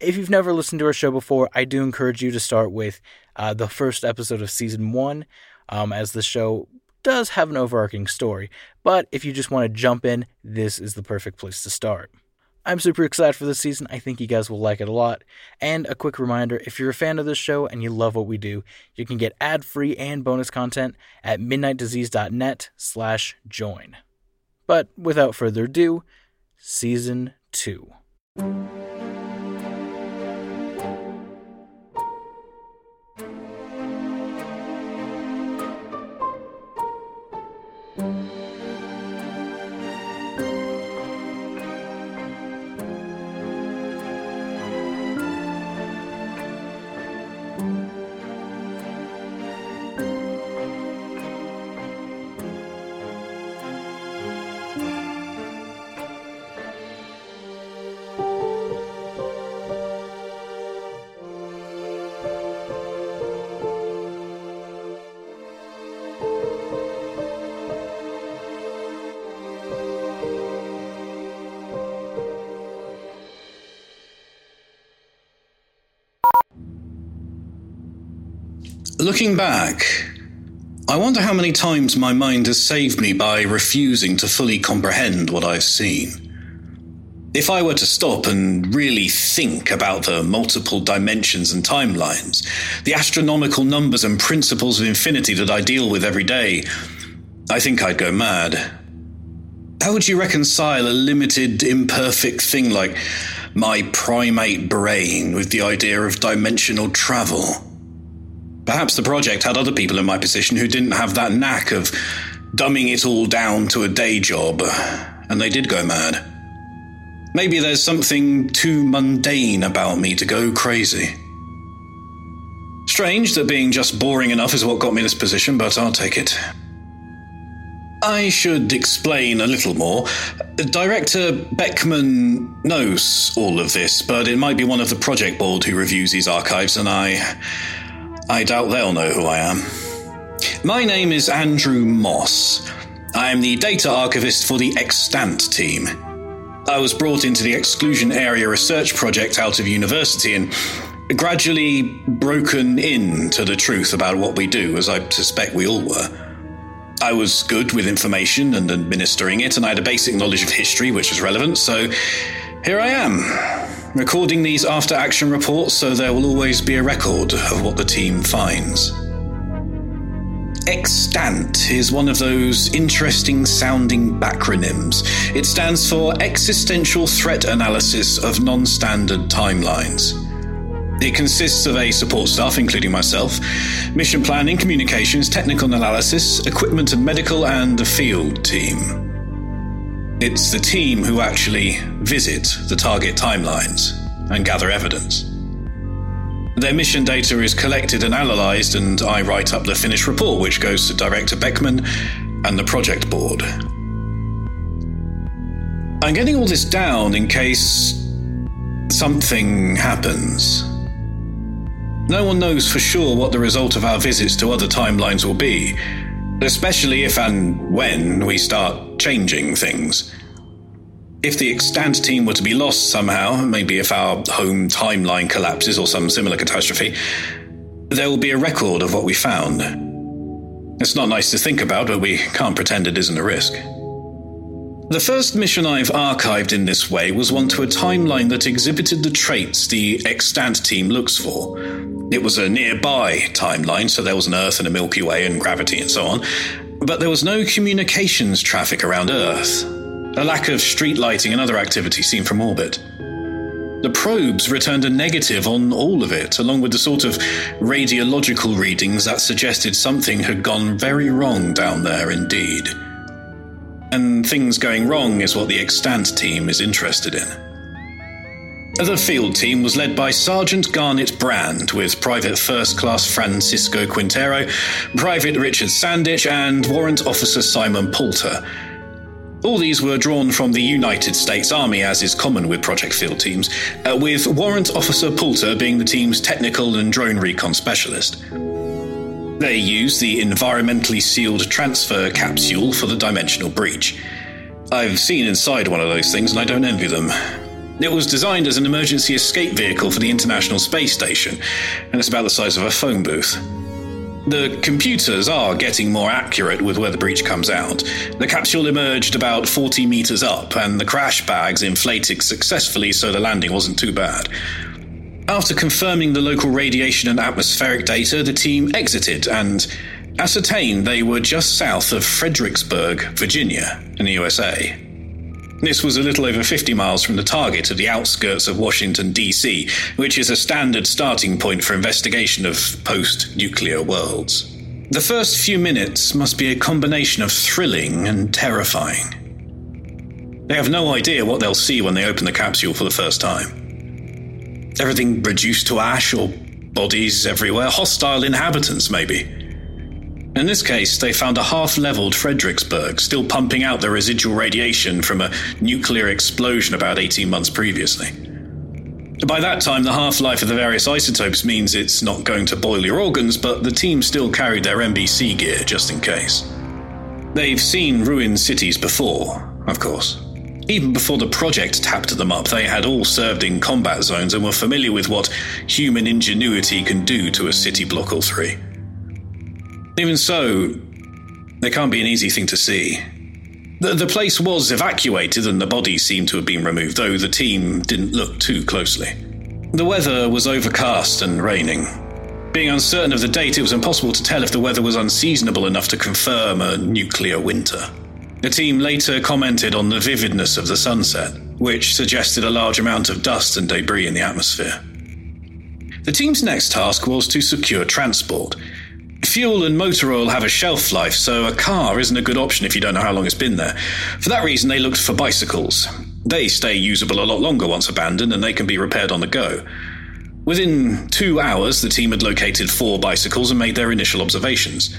If you've never listened to our show before, I do encourage you to start with uh, the first episode of season one, um, as the show does have an overarching story. But if you just want to jump in, this is the perfect place to start. I'm super excited for this season. I think you guys will like it a lot. And a quick reminder if you're a fan of this show and you love what we do, you can get ad free and bonus content at midnightdisease.net slash join. But without further ado, season two. Looking back, I wonder how many times my mind has saved me by refusing to fully comprehend what I've seen. If I were to stop and really think about the multiple dimensions and timelines, the astronomical numbers and principles of infinity that I deal with every day, I think I'd go mad. How would you reconcile a limited, imperfect thing like my primate brain with the idea of dimensional travel? Perhaps the project had other people in my position who didn't have that knack of dumbing it all down to a day job, and they did go mad. Maybe there's something too mundane about me to go crazy. Strange that being just boring enough is what got me in this position, but I'll take it. I should explain a little more. Director Beckman knows all of this, but it might be one of the project board who reviews these archives, and I. I doubt they'll know who I am. My name is Andrew Moss. I am the data archivist for the Extant team. I was brought into the Exclusion Area Research Project out of university and gradually broken in to the truth about what we do, as I suspect we all were. I was good with information and administering it, and I had a basic knowledge of history, which was relevant, so here I am, recording these after action reports so there will always be a record of what the team finds. Extant is one of those interesting sounding backronyms. It stands for Existential Threat Analysis of Non Standard Timelines. It consists of a support staff, including myself, mission planning, communications, technical analysis, equipment and medical, and a field team. It's the team who actually visit the target timelines and gather evidence. Their mission data is collected and analysed, and I write up the finished report, which goes to Director Beckman and the project board. I'm getting all this down in case something happens. No one knows for sure what the result of our visits to other timelines will be, especially if and when we start changing things. If the extant team were to be lost somehow, maybe if our home timeline collapses or some similar catastrophe, there will be a record of what we found. It's not nice to think about, but we can't pretend it isn't a risk. The first mission I've archived in this way was one to a timeline that exhibited the traits the extant team looks for It was a nearby timeline, so there was an Earth and a Milky Way and gravity and so on, but there was no communications traffic around Earth. A lack of street lighting and other activity seen from orbit. The probes returned a negative on all of it, along with the sort of radiological readings that suggested something had gone very wrong down there indeed. And things going wrong is what the extant team is interested in. The field team was led by Sergeant Garnet Brand, with Private First Class Francisco Quintero, Private Richard Sandich, and Warrant Officer Simon Poulter. All these were drawn from the United States Army, as is common with project field teams, uh, with Warrant Officer Poulter being the team's technical and drone recon specialist. They used the environmentally sealed transfer capsule for the dimensional breach. I've seen inside one of those things and I don't envy them. It was designed as an emergency escape vehicle for the International Space Station, and it's about the size of a phone booth. The computers are getting more accurate with where the breach comes out. The capsule emerged about 40 meters up, and the crash bags inflated successfully, so the landing wasn't too bad. After confirming the local radiation and atmospheric data, the team exited and ascertained they were just south of Fredericksburg, Virginia, in the USA. This was a little over 50 miles from the target of the outskirts of Washington, D.C., which is a standard starting point for investigation of post nuclear worlds. The first few minutes must be a combination of thrilling and terrifying. They have no idea what they'll see when they open the capsule for the first time. Everything reduced to ash or bodies everywhere, hostile inhabitants, maybe. In this case, they found a half leveled Fredericksburg still pumping out the residual radiation from a nuclear explosion about 18 months previously. By that time, the half life of the various isotopes means it's not going to boil your organs, but the team still carried their NBC gear just in case. They've seen ruined cities before, of course. Even before the project tapped them up, they had all served in combat zones and were familiar with what human ingenuity can do to a city block or three. Even so, it can't be an easy thing to see. The, the place was evacuated and the bodies seemed to have been removed, though the team didn't look too closely. The weather was overcast and raining. Being uncertain of the date, it was impossible to tell if the weather was unseasonable enough to confirm a nuclear winter. The team later commented on the vividness of the sunset, which suggested a large amount of dust and debris in the atmosphere. The team's next task was to secure transport, Fuel and motor oil have a shelf life, so a car isn't a good option if you don't know how long it's been there. For that reason, they looked for bicycles. They stay usable a lot longer once abandoned and they can be repaired on the go. Within two hours, the team had located four bicycles and made their initial observations.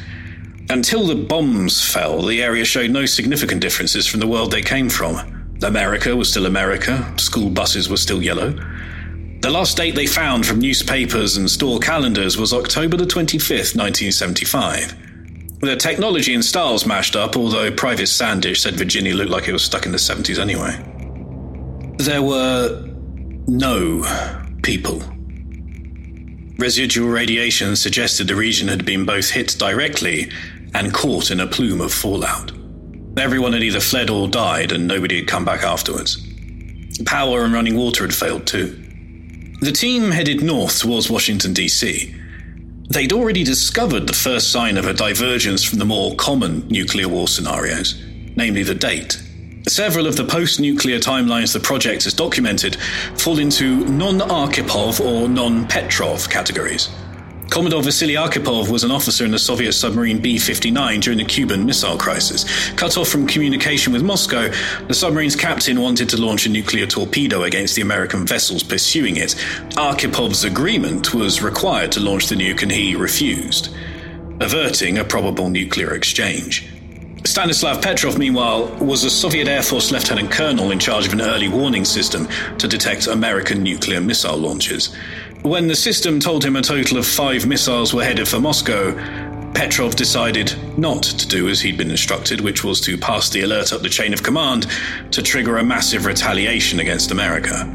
Until the bombs fell, the area showed no significant differences from the world they came from. America was still America, school buses were still yellow. The last date they found from newspapers and store calendars was October the 25th, 1975. The technology and styles mashed up, although Private Sandich said Virginia looked like it was stuck in the 70s anyway. There were no people. Residual radiation suggested the region had been both hit directly and caught in a plume of fallout. Everyone had either fled or died, and nobody had come back afterwards. Power and running water had failed too. The team headed north towards Washington, D.C. They'd already discovered the first sign of a divergence from the more common nuclear war scenarios, namely the date. Several of the post nuclear timelines the project has documented fall into non Arkhipov or non Petrov categories. Commodore Vasily Arkhipov was an officer in the Soviet submarine B 59 during the Cuban Missile Crisis. Cut off from communication with Moscow, the submarine's captain wanted to launch a nuclear torpedo against the American vessels pursuing it. Arkhipov's agreement was required to launch the nuke, and he refused, averting a probable nuclear exchange. Stanislav Petrov, meanwhile, was a Soviet Air Force lieutenant colonel in charge of an early warning system to detect American nuclear missile launches. When the system told him a total of five missiles were headed for Moscow, Petrov decided not to do as he'd been instructed, which was to pass the alert up the chain of command to trigger a massive retaliation against America.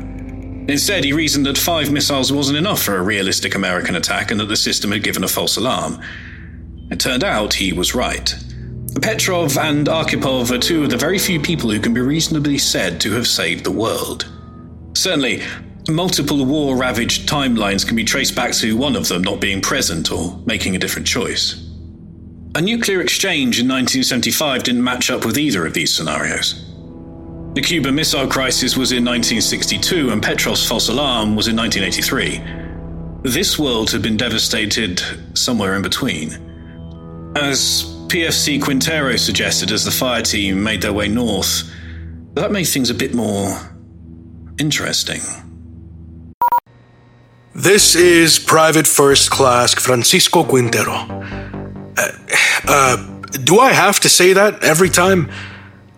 Instead, he reasoned that five missiles wasn't enough for a realistic American attack and that the system had given a false alarm. It turned out he was right. Petrov and Arkhipov are two of the very few people who can be reasonably said to have saved the world. Certainly, Multiple war ravaged timelines can be traced back to one of them not being present or making a different choice. A nuclear exchange in 1975 didn't match up with either of these scenarios. The Cuban Missile Crisis was in 1962 and Petrov's false alarm was in 1983. This world had been devastated somewhere in between. As PFC Quintero suggested as the fire team made their way north, that made things a bit more interesting. This is Private First Class Francisco Quintero. Uh, uh, do I have to say that every time?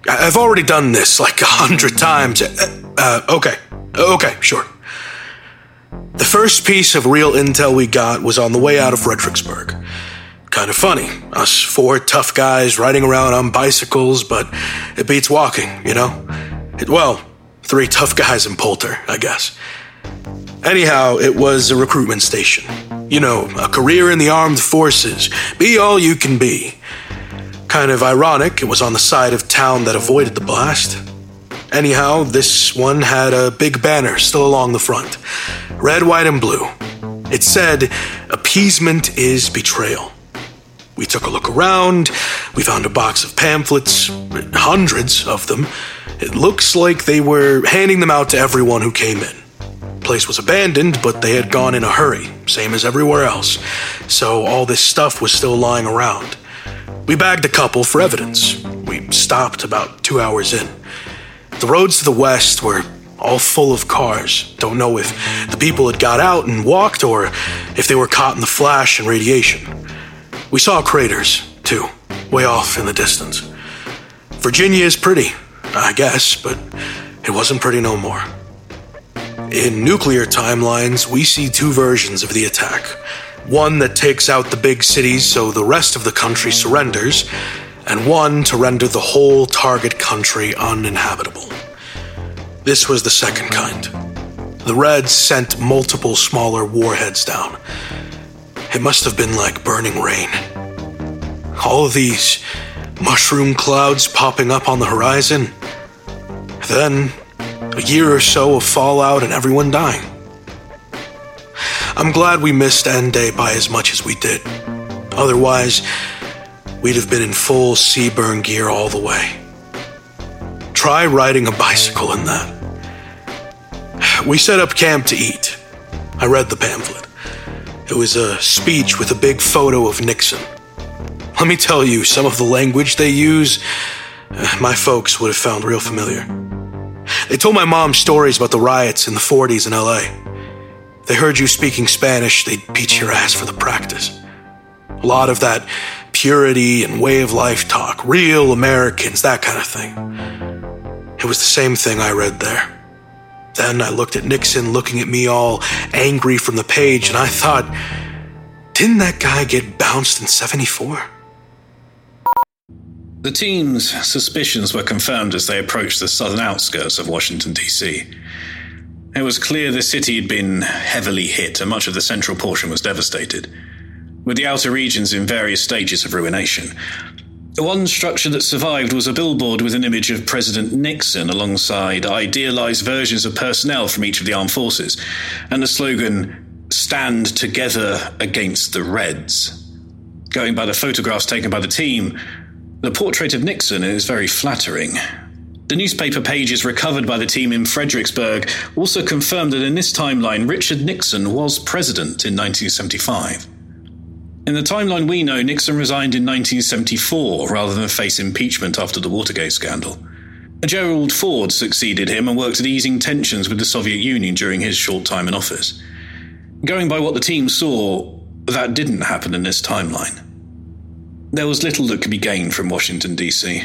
I've already done this like a hundred times. Uh, uh, okay, okay, sure. The first piece of real intel we got was on the way out of Fredericksburg. Kind of funny, us four tough guys riding around on bicycles, but it beats walking, you know? It, well, three tough guys in Poulter, I guess. Anyhow, it was a recruitment station. You know, a career in the armed forces. Be all you can be. Kind of ironic, it was on the side of town that avoided the blast. Anyhow, this one had a big banner still along the front red, white, and blue. It said, Appeasement is betrayal. We took a look around. We found a box of pamphlets, hundreds of them. It looks like they were handing them out to everyone who came in place was abandoned, but they had gone in a hurry, same as everywhere else. So all this stuff was still lying around. We bagged a couple for evidence. We stopped about two hours in. The roads to the west were all full of cars. Don't know if the people had got out and walked or if they were caught in the flash and radiation. We saw craters, too, way off in the distance. Virginia is pretty, I guess, but it wasn't pretty no more. In nuclear timelines, we see two versions of the attack. One that takes out the big cities so the rest of the country surrenders, and one to render the whole target country uninhabitable. This was the second kind. The Reds sent multiple smaller warheads down. It must have been like burning rain. All these mushroom clouds popping up on the horizon. Then a year or so of fallout and everyone dying. I'm glad we missed End Day by as much as we did. Otherwise, we'd have been in full CBRN gear all the way. Try riding a bicycle in that. We set up camp to eat. I read the pamphlet. It was a speech with a big photo of Nixon. Let me tell you, some of the language they use, eh, my folks would have found real familiar. They told my mom stories about the riots in the 40s in LA. They heard you speaking Spanish, they'd beat your ass for the practice. A lot of that purity and way of life talk, real Americans, that kind of thing. It was the same thing I read there. Then I looked at Nixon looking at me all angry from the page, and I thought, didn't that guy get bounced in 74? The team's suspicions were confirmed as they approached the southern outskirts of Washington, D.C. It was clear the city had been heavily hit and much of the central portion was devastated, with the outer regions in various stages of ruination. One structure that survived was a billboard with an image of President Nixon alongside idealized versions of personnel from each of the armed forces, and the slogan, Stand Together Against the Reds. Going by the photographs taken by the team, the portrait of Nixon is very flattering. The newspaper pages recovered by the team in Fredericksburg also confirmed that in this timeline, Richard Nixon was president in 1975. In the timeline we know, Nixon resigned in 1974 rather than face impeachment after the Watergate scandal. Gerald Ford succeeded him and worked at easing tensions with the Soviet Union during his short time in office. Going by what the team saw, that didn't happen in this timeline. There was little that could be gained from Washington, D.C.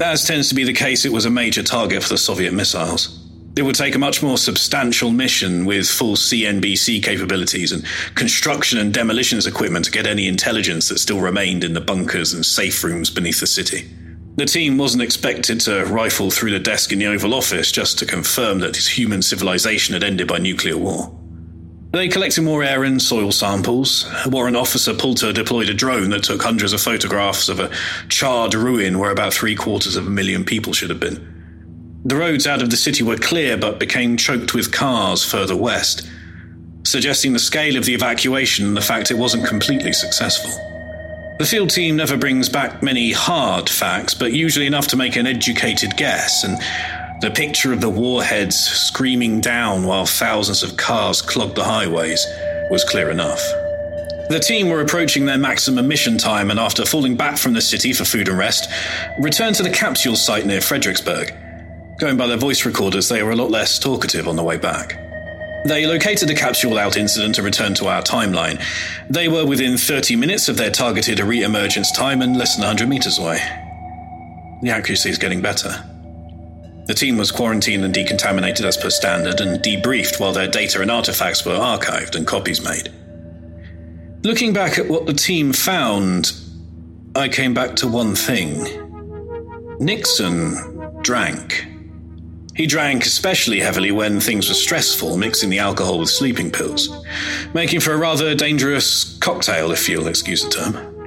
As tends to be the case, it was a major target for the Soviet missiles. It would take a much more substantial mission with full CNBC capabilities and construction and demolitions equipment to get any intelligence that still remained in the bunkers and safe rooms beneath the city. The team wasn't expected to rifle through the desk in the Oval Office just to confirm that human civilization had ended by nuclear war. They collected more air and soil samples. A warrant officer Poulter deployed a drone that took hundreds of photographs of a charred ruin where about three quarters of a million people should have been. The roads out of the city were clear but became choked with cars further west, suggesting the scale of the evacuation and the fact it wasn't completely successful. The field team never brings back many hard facts, but usually enough to make an educated guess, and the picture of the warheads screaming down while thousands of cars clogged the highways was clear enough. The team were approaching their maximum mission time and, after falling back from the city for food and rest, returned to the capsule site near Fredericksburg. Going by their voice recorders, they were a lot less talkative on the way back. They located the capsule out incident and returned to our timeline. They were within 30 minutes of their targeted re emergence time and less than 100 meters away. The accuracy is getting better. The team was quarantined and decontaminated as per standard and debriefed while their data and artifacts were archived and copies made. Looking back at what the team found, I came back to one thing Nixon drank. He drank especially heavily when things were stressful, mixing the alcohol with sleeping pills, making for a rather dangerous cocktail, if you'll excuse the term.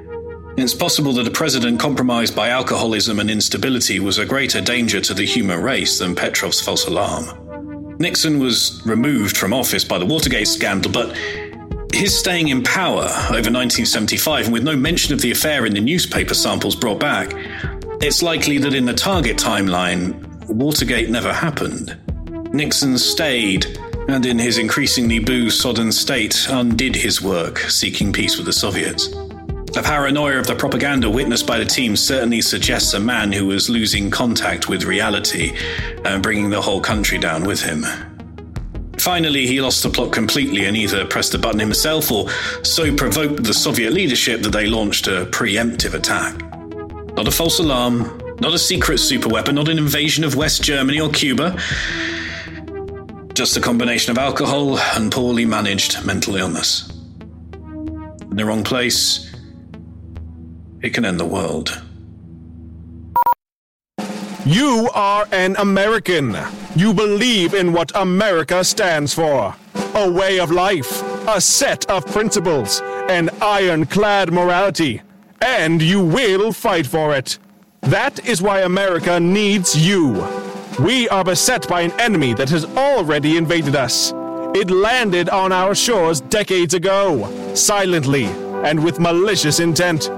It's possible that a president compromised by alcoholism and instability was a greater danger to the human race than Petrov's false alarm. Nixon was removed from office by the Watergate scandal, but his staying in power over 1975 and with no mention of the affair in the newspaper samples brought back, it's likely that in the target timeline, Watergate never happened. Nixon stayed, and in his increasingly booze sodden state, undid his work, seeking peace with the Soviets. The paranoia of the propaganda witnessed by the team certainly suggests a man who was losing contact with reality and bringing the whole country down with him. Finally, he lost the plot completely and either pressed the button himself or so provoked the Soviet leadership that they launched a preemptive attack. Not a false alarm, not a secret superweapon, not an invasion of West Germany or Cuba. Just a combination of alcohol and poorly managed mental illness. In the wrong place, it can end the world. You are an American. You believe in what America stands for a way of life, a set of principles, an ironclad morality, and you will fight for it. That is why America needs you. We are beset by an enemy that has already invaded us. It landed on our shores decades ago, silently and with malicious intent.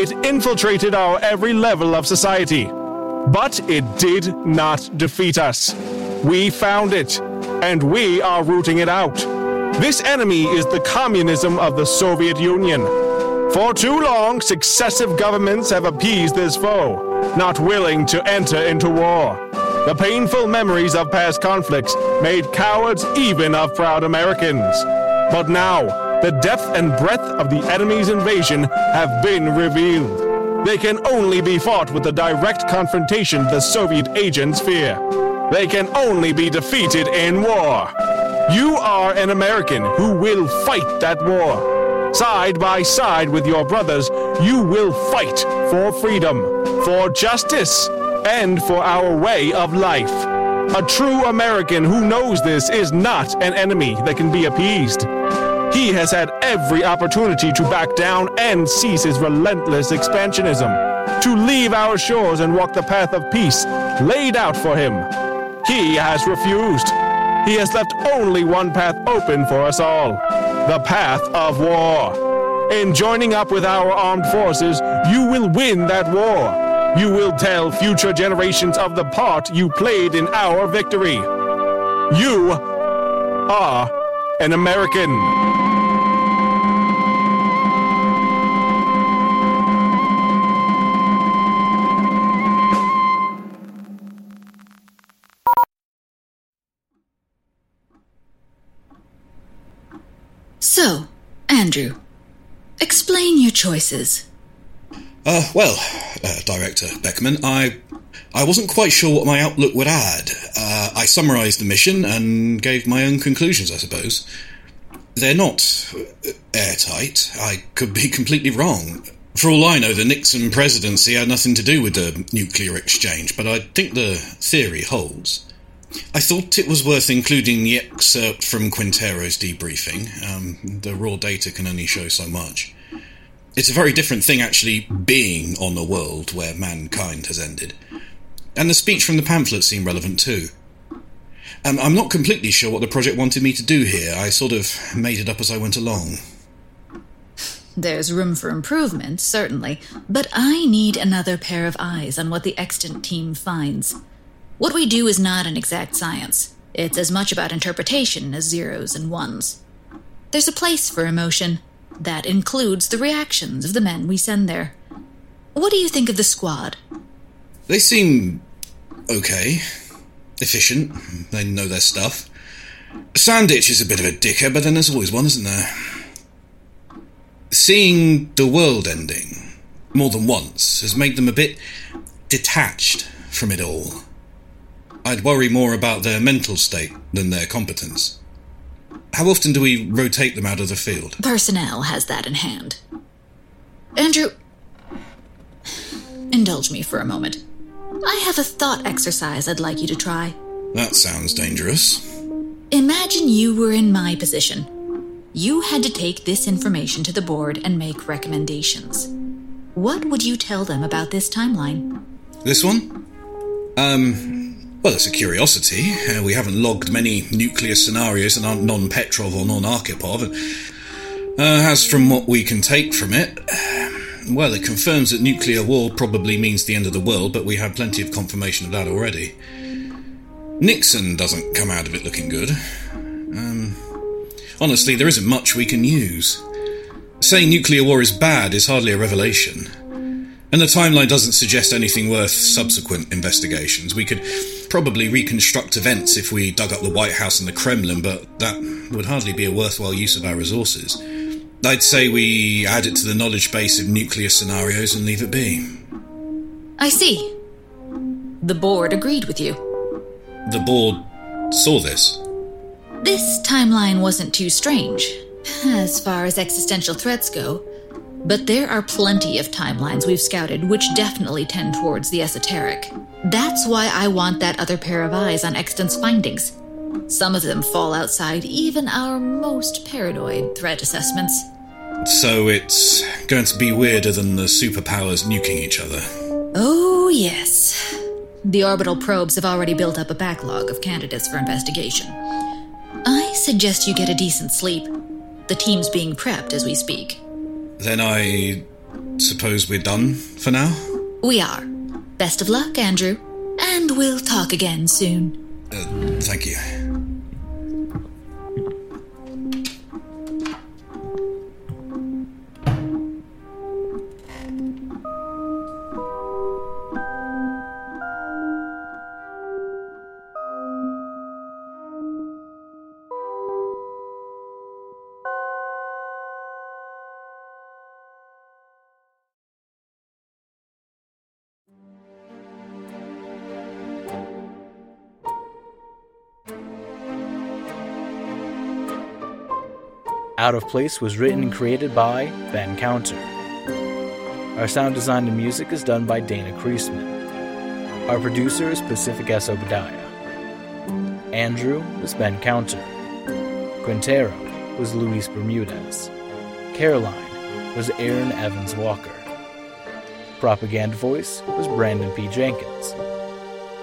It infiltrated our every level of society. But it did not defeat us. We found it, and we are rooting it out. This enemy is the communism of the Soviet Union. For too long, successive governments have appeased this foe not willing to enter into war. The painful memories of past conflicts made cowards even of proud Americans. But now, the depth and breadth of the enemy's invasion have been revealed. They can only be fought with the direct confrontation the Soviet agents fear. They can only be defeated in war. You are an American who will fight that war. Side by side with your brothers, you will fight for freedom, for justice, and for our way of life. A true American who knows this is not an enemy that can be appeased. He has had every opportunity to back down and cease his relentless expansionism, to leave our shores and walk the path of peace laid out for him. He has refused. He has left only one path open for us all the path of war. In joining up with our armed forces, you will win that war. You will tell future generations of the part you played in our victory. You are an American. Andrew, explain your choices. Uh, well, uh, Director Beckman, I I wasn't quite sure what my outlook would add. Uh, I summarised the mission and gave my own conclusions, I suppose. They're not airtight. I could be completely wrong. For all I know, the Nixon presidency had nothing to do with the nuclear exchange, but I think the theory holds. I thought it was worth including the excerpt from Quintero's debriefing. Um, the raw data can only show so much. It's a very different thing actually being on a world where mankind has ended. And the speech from the pamphlet seemed relevant too. Um, I'm not completely sure what the project wanted me to do here. I sort of made it up as I went along. There's room for improvement, certainly, but I need another pair of eyes on what the extant team finds. What we do is not an exact science. It's as much about interpretation as zeros and ones. There's a place for emotion. That includes the reactions of the men we send there. What do you think of the squad? They seem okay. Efficient. They know their stuff. Sandich is a bit of a dicker, but then there's always one, isn't there? Seeing the world ending more than once has made them a bit detached from it all. I'd worry more about their mental state than their competence. How often do we rotate them out of the field? Personnel has that in hand. Andrew, indulge me for a moment. I have a thought exercise I'd like you to try. That sounds dangerous. Imagine you were in my position. You had to take this information to the board and make recommendations. What would you tell them about this timeline? This one? Um, well, it's a curiosity. Uh, we haven't logged many nuclear scenarios that aren't non Petrov or non Arkhipov. Uh, as from what we can take from it, well, it confirms that nuclear war probably means the end of the world, but we have plenty of confirmation of that already. Nixon doesn't come out of it looking good. Um, honestly, there isn't much we can use. Saying nuclear war is bad is hardly a revelation. And the timeline doesn't suggest anything worth subsequent investigations. We could probably reconstruct events if we dug up the White House and the Kremlin, but that would hardly be a worthwhile use of our resources. I'd say we add it to the knowledge base of nuclear scenarios and leave it be. I see. The board agreed with you. The board saw this. This timeline wasn't too strange, as far as existential threats go, but there are plenty of timelines we've scouted which definitely tend towards the esoteric. That's why I want that other pair of eyes on Extant's findings. Some of them fall outside even our most paranoid threat assessments. So it's going to be weirder than the superpowers nuking each other. Oh, yes. The orbital probes have already built up a backlog of candidates for investigation. I suggest you get a decent sleep. The team's being prepped as we speak. Then I suppose we're done for now? We are. Best of luck, Andrew. And we'll talk again soon. Uh, thank you. Out of Place was written and created by Ben Counter. Our sound design and music is done by Dana Creaseman. Our producer is Pacific S. Obadiah. Andrew was Ben Counter. Quintero was Luis Bermudez. Caroline was Erin Evans Walker. Propaganda voice was Brandon P. Jenkins.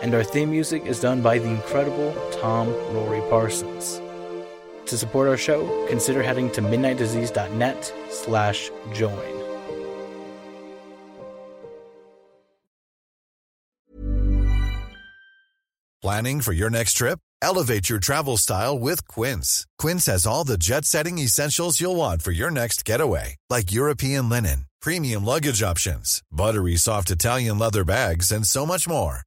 And our theme music is done by the incredible Tom Rory Parsons. To support our show, consider heading to midnightdisease.net slash join. Planning for your next trip? Elevate your travel style with Quince. Quince has all the jet-setting essentials you'll want for your next getaway, like European linen, premium luggage options, buttery soft Italian leather bags, and so much more.